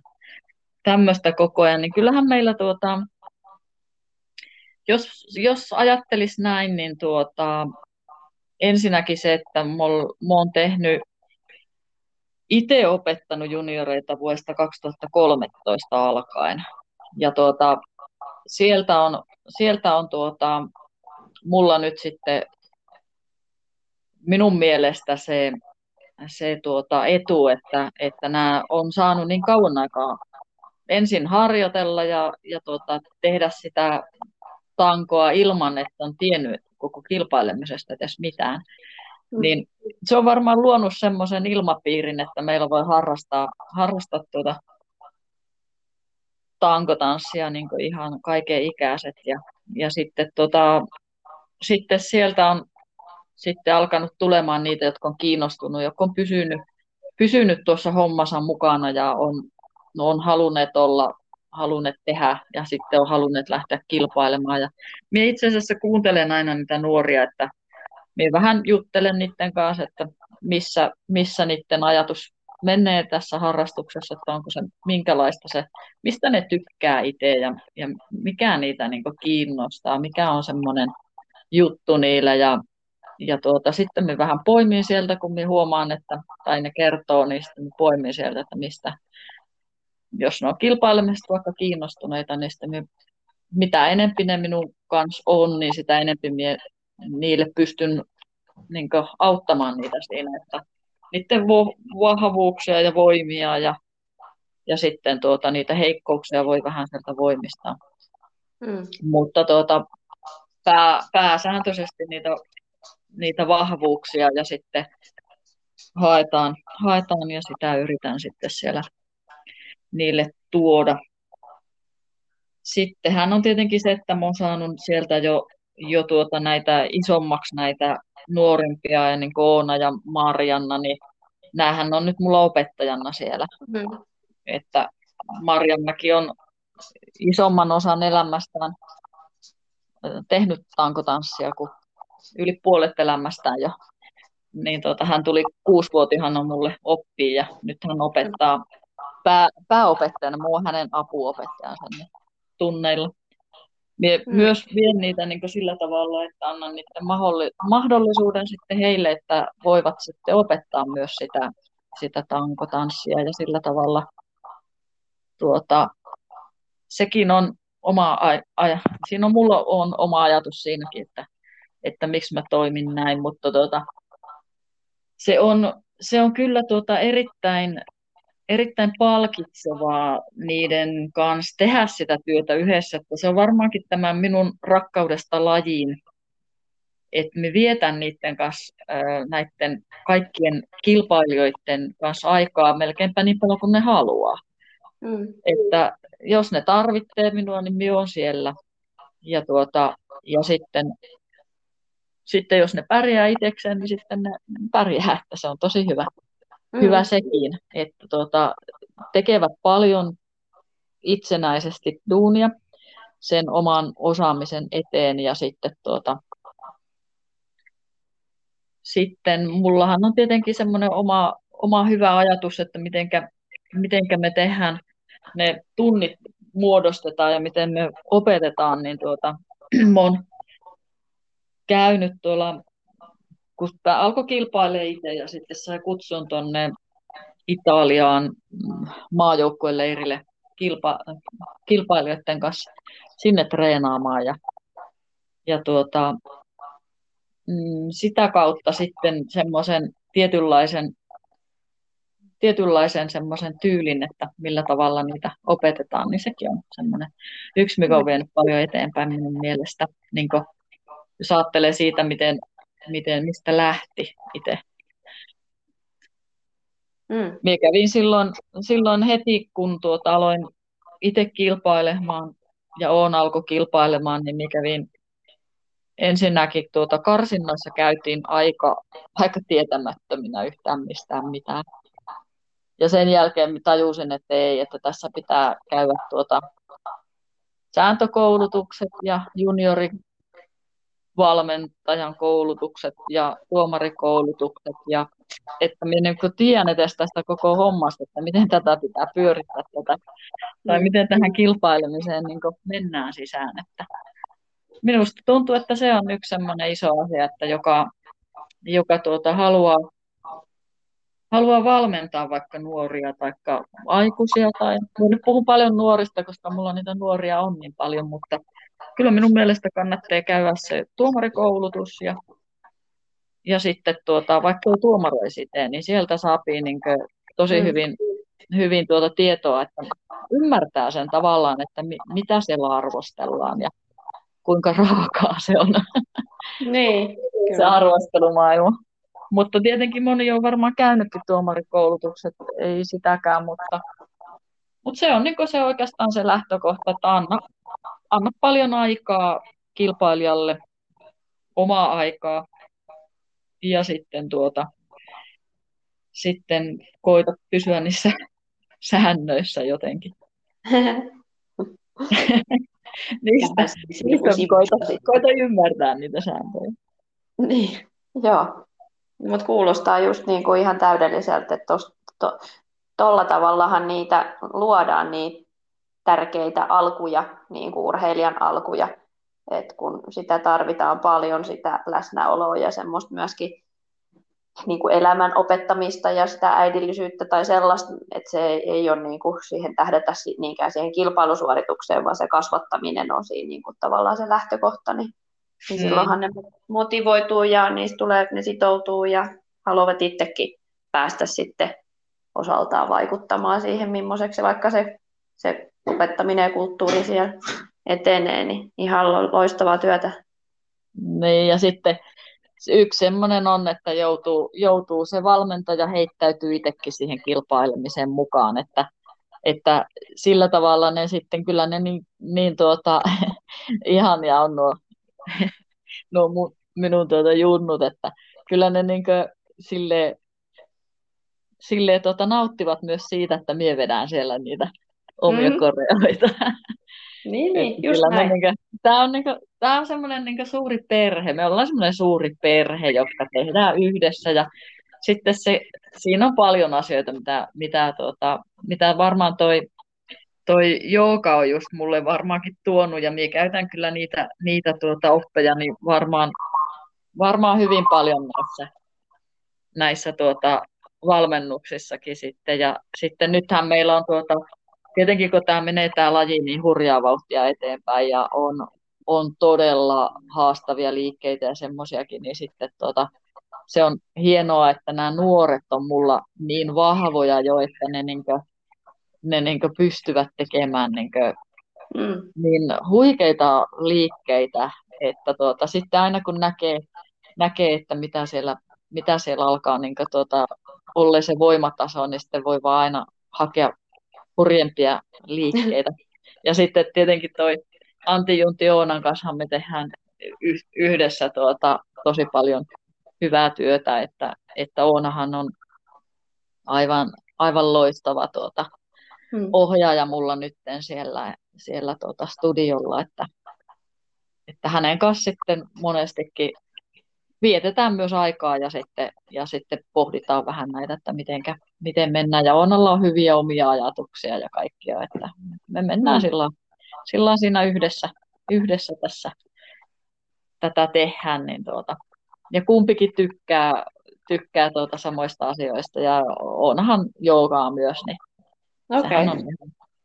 tämmöistä koko ajan, niin kyllähän meillä tuota, jos, jos ajattelis näin, niin tuota, ensinnäkin se, että mä oon tehnyt itse opettanut junioreita vuodesta 2013 alkaen. Ja tuota, sieltä on, sieltä on tuota, mulla nyt sitten minun mielestä se, se tuota etu, että, että nämä on saanut niin kauan aikaa ensin harjoitella ja, ja tuota, tehdä sitä tankoa ilman, että on tiennyt koko kilpailemisesta edes mitään. Mm. Niin se on varmaan luonut semmoisen ilmapiirin, että meillä voi harrastaa, harrastaa tuota tankotanssia niin ihan kaiken ikäiset. Ja, ja sitten, tota, sitten sieltä on sitten alkanut tulemaan niitä, jotka on kiinnostunut, jotka on pysynyt, pysynyt tuossa hommassa mukana ja on, no on halunneet olla, halunneet tehdä ja sitten on halunneet lähteä kilpailemaan. Ja minä itse asiassa kuuntelen aina niitä nuoria, että minä vähän juttelen niiden kanssa, että missä, missä niiden ajatus menee tässä harrastuksessa, että onko se, minkälaista se, mistä ne tykkää itse ja, ja mikä niitä niin kiinnostaa, mikä on semmoinen juttu niillä ja, ja tuota, sitten me vähän poimin sieltä, kun me huomaan, että, tai ne kertoo, sitten me poimin sieltä, että mistä, jos ne on kilpailemista vaikka kiinnostuneita, niin sitten me, mitä enempi ne minun kanssa on, niin sitä enempi mie niille pystyn niin kuin, auttamaan niitä siinä, että niiden vo- vahvuuksia ja voimia ja, ja sitten tuota, niitä heikkouksia voi vähän sieltä voimistaa. Mm. Mutta tuota, pää, pääsääntöisesti niitä, niitä vahvuuksia ja sitten haetaan, haetaan ja sitä yritän sitten siellä niille tuoda. Sittenhän on tietenkin se, että mä oon saanut sieltä jo jo tuota näitä isommaksi näitä nuorimpia, ja niin Oona ja Marianna, niin näähän on nyt mulla opettajana siellä. Mm. Että Marjannakin on isomman osan elämästään tehnyt tankotanssia, kun yli puolet elämästään jo. Niin tuota, hän tuli kuusivuotiaana mulle oppiin ja nyt hän opettaa pää, pääopettajana, muu hänen apuopettajansa niin tunneilla. Mie mm. myös vien niitä niin sillä tavalla, että annan niiden mahdollisuuden sitten heille, että voivat sitten opettaa myös sitä, sitä tankotanssia ja sillä tavalla tuota, sekin on oma, aj- siinä on mulla on oma ajatus siinäkin, että, että miksi mä toimin näin, mutta tuota, se, on, se on kyllä tuota erittäin, erittäin palkitsevaa niiden kanssa tehdä sitä työtä yhdessä. Että se on varmaankin tämän minun rakkaudesta lajiin, että me vietän niiden kanssa, näiden kaikkien kilpailijoiden kanssa aikaa melkeinpä niin paljon kuin ne haluaa. Mm. Että jos ne tarvitsee minua, niin minä olen siellä. Ja, tuota, ja sitten, sitten jos ne pärjää itsekseen, niin sitten ne pärjää, että se on tosi hyvä, mm. hyvä sekin, että tuota, tekevät paljon itsenäisesti duunia sen oman osaamisen eteen ja sitten tuota, sitten mullahan on tietenkin semmoinen oma, oma hyvä ajatus, että mitenkä, mitenkä me tehdään ne tunnit muodostetaan ja miten me opetetaan, niin tuota, mä oon käynyt tuolla, kun tämä alkoi kilpailemaan itse ja sitten sai kutsun tuonne Italiaan mm, maajoukkueleirille kilpa, kilpailijoiden kanssa sinne treenaamaan ja, ja tuota, mm, sitä kautta sitten semmoisen tietynlaisen tietynlaisen semmoisen tyylin, että millä tavalla niitä opetetaan, niin sekin on semmoinen yksi, mikä on vienyt paljon eteenpäin minun mielestä. Niin jos ajattelee siitä, miten, miten mistä lähti itse. Mm. Minä kävin silloin, silloin heti, kun tuota, aloin itse kilpailemaan ja olen alkoi kilpailemaan, niin minä kävin ensinnäkin tuota karsinnoissa käytiin aika, aika tietämättöminä yhtään mistään mitään. Ja sen jälkeen tajusin, että ei, että tässä pitää käydä tuota sääntökoulutukset ja juniorivalmentajan koulutukset ja tuomarikoulutukset ja että minä niin tiedän edes tästä koko hommasta, että miten tätä pitää pyörittää tätä, tai miten tähän kilpailemiseen niin mennään sisään. Että minusta tuntuu, että se on yksi sellainen iso asia, että joka, joka tuota, haluaa haluaa valmentaa vaikka nuoria tai aikuisia, tai nyt puhun paljon nuorista, koska mulla niitä nuoria on niin paljon, mutta kyllä minun mielestä kannattaa käydä se tuomarikoulutus ja, ja sitten tuota, vaikka ei tuomaroisi tee, niin sieltä saapii niin tosi mm. hyvin, hyvin tuota tietoa, että ymmärtää sen tavallaan, että mi, mitä siellä arvostellaan ja kuinka raakaa se on niin, se arvostelumaailma. Mutta tietenkin moni on varmaan käynytkin tuomarikoulutukset, ei sitäkään, mutta, mutta se on niin se oikeastaan se lähtökohta, että anna, anna paljon aikaa kilpailijalle, omaa aikaa, ja sitten, tuota, sitten koita pysyä niissä säännöissä jotenkin. niistä, niistä koita, koita ymmärtää niitä sääntöjä. Niin, joo. Mutta kuulostaa just niin kuin ihan täydelliseltä, että tuolla to, tavallahan niitä luodaan niitä tärkeitä alkuja, niin kuin urheilijan alkuja, että kun sitä tarvitaan paljon, sitä läsnäoloa ja semmoista myöskin niin kuin elämän opettamista ja sitä äidillisyyttä tai sellaista, että se ei ole niin kuin siihen tähdätä niinkään siihen kilpailusuoritukseen, vaan se kasvattaminen on siinä niin kuin tavallaan se lähtökohta, niin niin mm. silloinhan ne motivoituu ja niistä tulee, ne sitoutuu ja haluavat itsekin päästä sitten osaltaan vaikuttamaan siihen, millaiseksi vaikka se, se opettaminen ja kulttuuri siellä etenee, niin ihan loistavaa työtä. Niin, ja sitten yksi semmoinen on, että joutuu, joutuu se valmentaja heittäytyy itsekin siihen kilpailemiseen mukaan, että, että sillä tavalla ne sitten kyllä ne niin, niin tuota, ihania on nuo no mun, minun tuota junnut, että kyllä ne niin sille sille tuota, nauttivat myös siitä, että mie vedän siellä niitä omia mm. koreoita. Niin, niin just näin. Niin kuin, tämä on, niin kuin, tämä on semmoinen niin suuri perhe. Me ollaan semmoinen suuri perhe, jotka tehdään yhdessä ja sitten se, siinä on paljon asioita, mitä, mitä, tuota, mitä varmaan toi toi jooga on just mulle varmaankin tuonut, ja minä käytän kyllä niitä, niitä tuota oppeja niin varmaan, varmaan hyvin paljon näissä, näissä tuota valmennuksissakin sitten. Ja sitten nythän meillä on tuota tietenkin kun tämä menee tämä laji niin hurjaa vauhtia eteenpäin ja on, on todella haastavia liikkeitä ja semmoisiakin, niin sitten tota, se on hienoa, että nämä nuoret on mulla niin vahvoja jo, että ne, niin kuin, ne niin kuin pystyvät tekemään niin, kuin, mm. niin huikeita liikkeitä, että tuota, sitten aina kun näkee, näkee että mitä siellä, mitä siellä alkaa niin tuota, olla se voimataso, niin sitten voi vaan aina hakea hurjempia liikkeitä. Ja sitten tietenkin toi Antti Junti Oonan kanssa me tehdään yhdessä tuota, tosi paljon hyvää työtä, että, että Oonahan on aivan, aivan loistava tuota, hmm. ohjaaja mulla nyt siellä, siellä tuota studiolla, että, että hänen kanssa sitten monestikin vietetään myös aikaa ja sitten, ja sitten pohditaan vähän näitä, että mitenkä, miten mennään. Ja Onalla on hyviä omia ajatuksia ja kaikkia, että me mennään mm. sillä, sillä siinä yhdessä, yhdessä tässä tätä tehdään. Niin tuota, ja kumpikin tykkää, tykkää tuota samoista asioista ja onhan joogaa myös, niin okay. sehän on,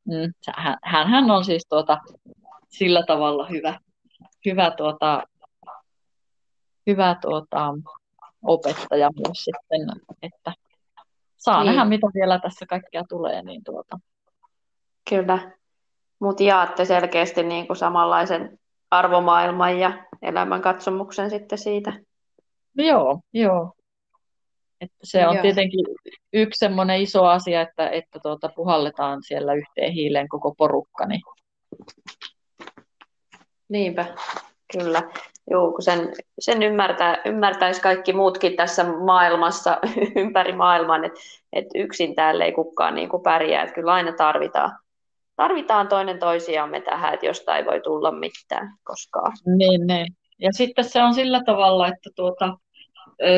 mm, hän, hän on siis tuota, sillä tavalla hyvä, hyvä tuota, hyvä tuota, opettaja myös sitten, että saa niin. nähdä, mitä vielä tässä kaikkea tulee. Niin tuota. Kyllä, mutta jaatte selkeästi niin kuin samanlaisen arvomaailman ja elämän katsomuksen sitten siitä. Joo, joo. Että se on joo. tietenkin yksi semmoinen iso asia, että, että tuota, puhalletaan siellä yhteen hiileen koko porukka. Niin... Niinpä, kyllä. Joo, kun sen, sen ymmärtää, ymmärtäisi kaikki muutkin tässä maailmassa, ympäri maailman, että et yksin täällä ei kukaan niin kuin pärjää, että kyllä aina tarvitaan, tarvitaan toinen toisiamme tähän, että jostain ei voi tulla mitään koskaan. Niin, niin. Ja sitten se on sillä tavalla, että tuota,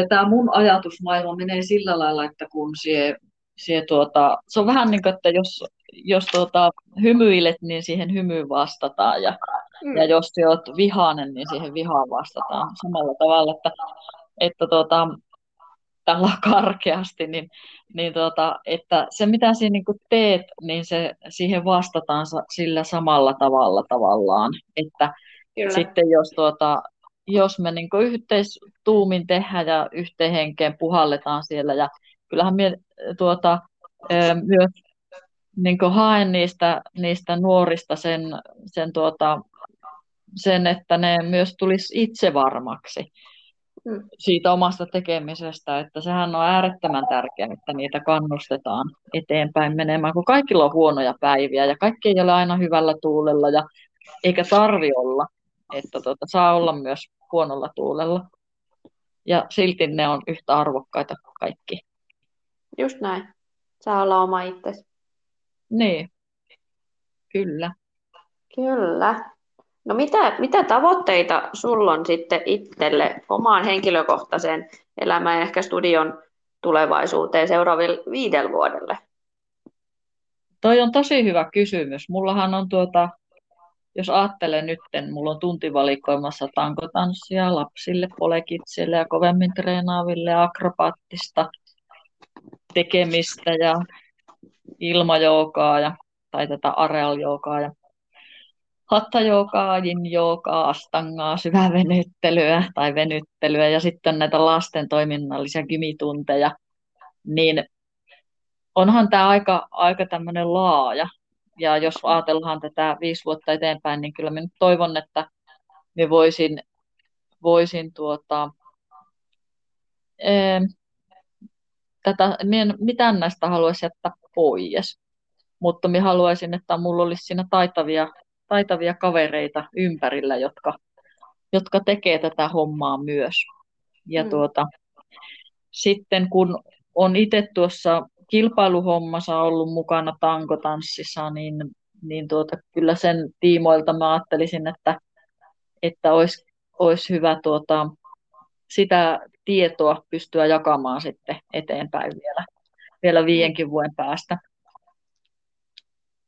tämä mun ajatusmaailma menee sillä lailla, että kun sie, sie tuota, se on vähän niin kuin, että jos, jos tuota, hymyilet, niin siihen hymyyn vastataan. Ja Mm. Ja jos olet vihainen, niin siihen vihaan vastataan samalla tavalla, että, että tuota, tällä karkeasti, niin, niin tuota, että se mitä siinä niin teet, niin se, siihen vastataan sillä samalla tavalla tavallaan. Että Kyllä. sitten jos, tuota, jos me niin yhteistuumin tehdään ja yhteen henkeen puhalletaan siellä, ja kyllähän me tuota, myös niin haen niistä, niistä nuorista sen, sen tuota, sen, että ne myös tulisi itsevarmaksi mm. siitä omasta tekemisestä, että sehän on äärettömän tärkeää, että niitä kannustetaan eteenpäin menemään, kun kaikilla on huonoja päiviä ja kaikki ei ole aina hyvällä tuulella ja eikä tarvi olla, että tuota, saa olla myös huonolla tuulella. Ja silti ne on yhtä arvokkaita kaikki. Just näin. Saa olla oma itsesi. Niin, kyllä. Kyllä. No mitä, mitä tavoitteita sulla on sitten itselle omaan henkilökohtaiseen elämään ja ehkä studion tulevaisuuteen seuraaville viidelle vuodelle? Toi on tosi hyvä kysymys. Mullahan on tuota, jos ajattelen nyt, mulla on tuntivalikoimassa tankotanssia lapsille, polekitsille ja kovemmin treenaaville, akrobaattista tekemistä ja ilmajoukaa ja, tai tätä areal ja hattajoukaa, yin-joukaa, astangaa, syvävenyttelyä tai venyttelyä ja sitten näitä lasten toiminnallisia gymitunteja, niin onhan tämä aika, aika tämmöinen laaja. Ja jos ajatellaan tätä viisi vuotta eteenpäin, niin kyllä minä toivon, että me voisin, voisin tuota, ee, tätä, minä mitään näistä haluaisi jättää pois, mutta minä haluaisin, että mulla olisi siinä taitavia taitavia kavereita ympärillä, jotka, jotka tekee tätä hommaa myös. Ja mm. tuota, sitten kun on itse tuossa kilpailuhommassa ollut mukana tankotanssissa, niin, niin tuota, kyllä sen tiimoilta mä ajattelisin, että, että olisi, olisi hyvä tuota, sitä tietoa pystyä jakamaan sitten eteenpäin vielä, vielä viidenkin vuoden päästä.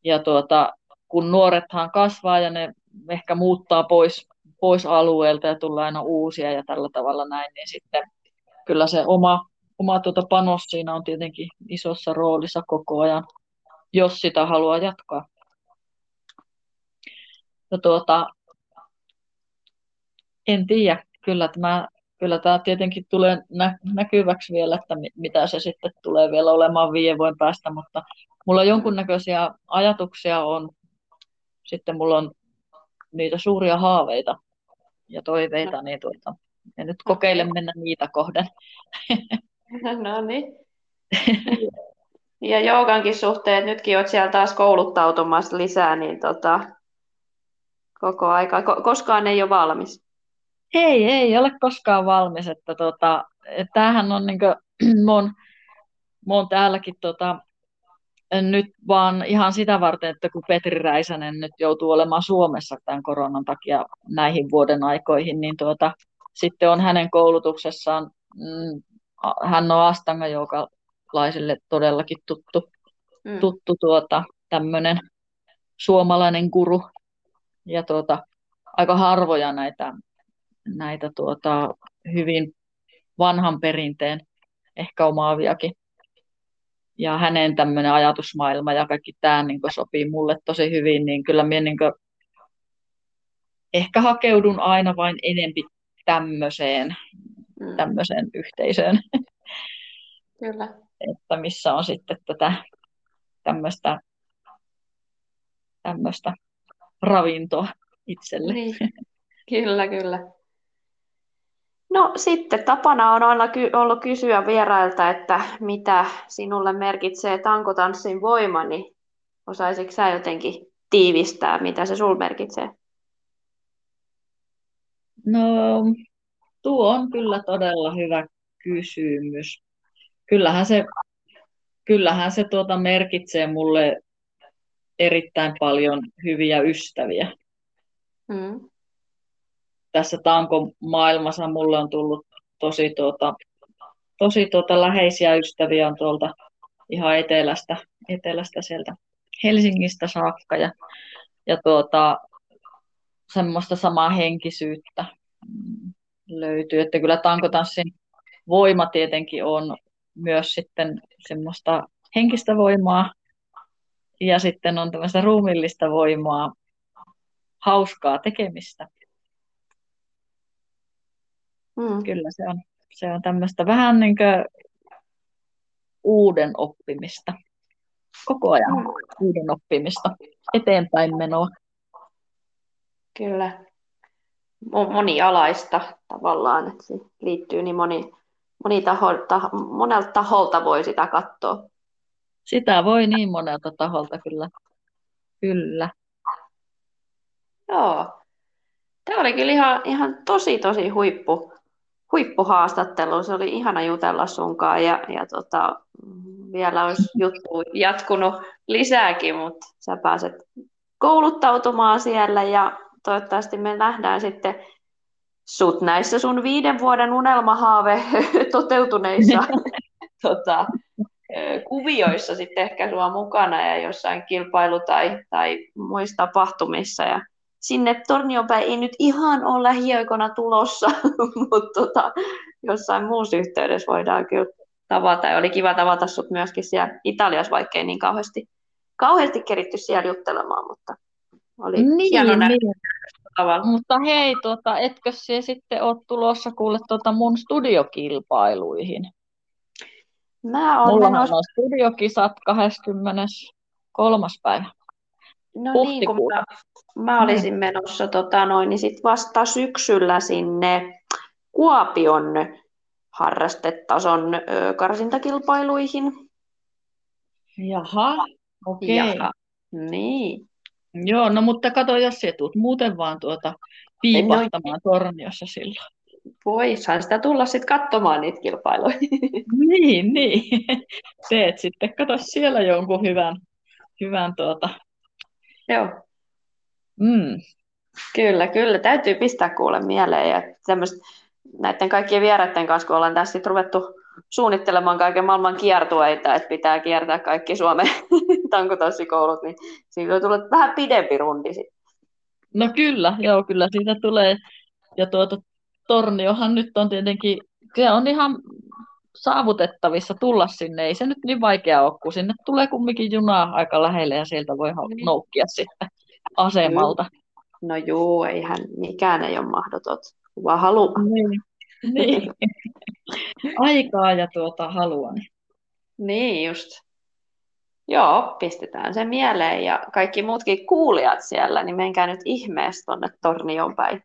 Ja tuota, kun nuorethan kasvaa ja ne ehkä muuttaa pois, pois alueelta ja tulee aina uusia ja tällä tavalla näin, niin sitten kyllä se oma, oma tuota panos siinä on tietenkin isossa roolissa koko ajan. jos sitä haluaa jatkaa. Ja tuota, en tiedä, kyllä tämä, kyllä tämä tietenkin tulee nä- näkyväksi vielä, että mitä se sitten tulee vielä olemaan viiden vuoden päästä, mutta mulla on jonkunnäköisiä ajatuksia on, sitten mulla on niitä suuria haaveita ja toiveita, no. niin tuota, ja nyt kokeilen mennä niitä kohden. No niin. Ja joogankin suhteen, nytkin olet siellä taas kouluttautumassa lisää, niin tota, koko aika, koskaan ei ole valmis. Ei, ei ole koskaan valmis. Että tota, että tämähän on niin kuin, mun, mun täälläkin tota, nyt vaan ihan sitä varten, että kun Petri Räisänen nyt joutuu olemaan Suomessa tämän koronan takia näihin vuoden aikoihin, niin tuota, sitten on hänen koulutuksessaan, mm, hän on Astanga joukalaisille todellakin tuttu, mm. tuttu tuota, tämmöinen suomalainen guru. Ja tuota, aika harvoja näitä, näitä tuota, hyvin vanhan perinteen ehkä omaaviakin ja hänen tämmöinen ajatusmaailma ja kaikki tämä niin sopii mulle tosi hyvin, niin kyllä minä niin ehkä hakeudun aina vain enempi tämmöiseen, mm. tämmöiseen yhteisöön. Kyllä. että missä on sitten tätä tämmöistä, tämmöistä ravintoa itselle. Niin. Kyllä, kyllä. No sitten tapana on aina ky- ollut kysyä vierailta, että mitä sinulle merkitsee tankotanssin voima, niin osaisitko sä jotenkin tiivistää, mitä se sul merkitsee? No, tuo on kyllä todella hyvä kysymys. Kyllähän se, kyllähän se tuota merkitsee mulle erittäin paljon hyviä ystäviä. Mm tässä tanko-maailmassa mulle on tullut tosi, tuota, tosi tuota, läheisiä ystäviä on tuolta ihan etelästä, etelästä sieltä Helsingistä saakka ja, ja tuota, semmoista samaa henkisyyttä löytyy, että kyllä tankotanssin voima tietenkin on myös sitten semmoista henkistä voimaa ja sitten on tämmöistä ruumillista voimaa, hauskaa tekemistä. Mm. Kyllä se on, se on tämmöistä vähän niin kuin uuden oppimista. Koko ajan mm. uuden oppimista, eteenpäin menoa. Kyllä. Monialaista tavallaan, että se liittyy niin moni, moni taho, taho, monelta taholta voi sitä katsoa. Sitä voi niin monelta taholta kyllä. Kyllä. Joo. Tämä oli kyllä ihan, ihan tosi, tosi huippu, huippuhaastattelu. Se oli ihana jutella sunkaan ja, ja tota, vielä olisi juttu jatkunut lisääkin, mutta sä pääset kouluttautumaan siellä ja toivottavasti me nähdään sitten sut näissä sun viiden vuoden unelmahaave toteutuneissa tota, kuvioissa sitten ehkä sua mukana ja jossain kilpailu- tai, tai muissa tapahtumissa. Ja sinne Tornionpäin ei nyt ihan ole lähiaikoina tulossa, mutta tota, jossain muussa yhteydessä voidaan kyllä tavata. Ja oli kiva tavata sut myöskin siellä Italiassa, vaikkei niin kauheasti, kauheasti keritty siellä juttelemaan, mutta oli niin, hieno niin. Tavalla. Mutta hei, tuota, etkö se sitten ole tulossa kuule tuota mun studiokilpailuihin? Mä olen Mulla menossa... on studiokisat 23. päivä. No niin, kun mä, mä olisin mm. menossa tota noin, niin sit vasta syksyllä sinne Kuopion harrastetason ö, karsintakilpailuihin. Jaha, okei. Okay. Jaha, niin. Joo, no mutta kato, jos se tuut muuten vaan tuota piipahtamaan no, torniossa silloin. Voisahan sitä tulla sitten katsomaan niitä kilpailuja. niin, niin. Teet sitten, kato siellä jonkun hyvän, hyvän tuota, Joo. Mm. Kyllä, kyllä. Täytyy pistää kuule mieleen. Ja näiden kaikkien vieraiden kanssa, kun ollaan tässä sit ruvettu suunnittelemaan kaiken maailman kiertueita, että pitää kiertää kaikki Suomen tankotanssikoulut, niin siitä tullut vähän pidempi rundi sitten. No kyllä, joo, kyllä siitä tulee. Ja tuota, Torniohan nyt on tietenkin, se on ihan saavutettavissa tulla sinne. Ei se nyt niin vaikea ole, kun sinne tulee kumminkin junaa aika lähelle ja sieltä voi niin. noukkia sitten asemalta. No juu, eihän mikään ei ole mahdoton, vaan halu. Niin. niin. Aikaa ja tuota halua. Niin, niin just. Joo, pistetään se mieleen ja kaikki muutkin kuulijat siellä, niin menkää nyt ihmeessä tuonne Tornion päin,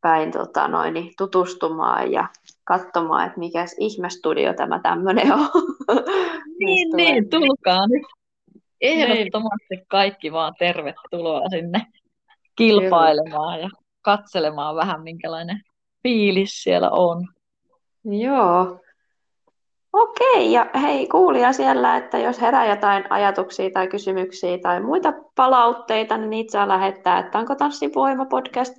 päin tota noin, niin tutustumaan ja katsomaan, että mikä ihmestudio tämä tämmöinen on. niin, niin, tulkaa nyt. Ehdottomasti niin. kaikki vaan tervetuloa sinne kilpailemaan Kyllä. ja katselemaan vähän, minkälainen fiilis siellä on. Joo. Okei, ja hei kuulija siellä, että jos herää jotain ajatuksia tai kysymyksiä tai muita palautteita, niin niitä saa lähettää, että onko Tanssivoima podcast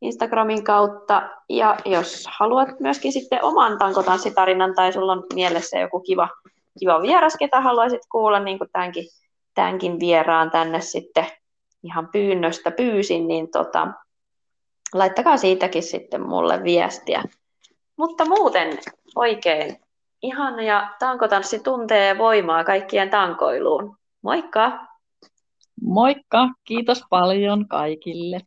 Instagramin kautta. Ja jos haluat myöskin sitten oman tankotanssitarinan tai sulla on mielessä joku kiva, kiva vieras, ketä haluaisit kuulla, niin kuin tämänkin, tämänkin vieraan tänne sitten ihan pyynnöstä pyysin, niin tota, laittakaa siitäkin sitten mulle viestiä. Mutta muuten oikein ihana ja tankotanssi tuntee voimaa kaikkien tankoiluun. Moikka! Moikka! Kiitos paljon kaikille.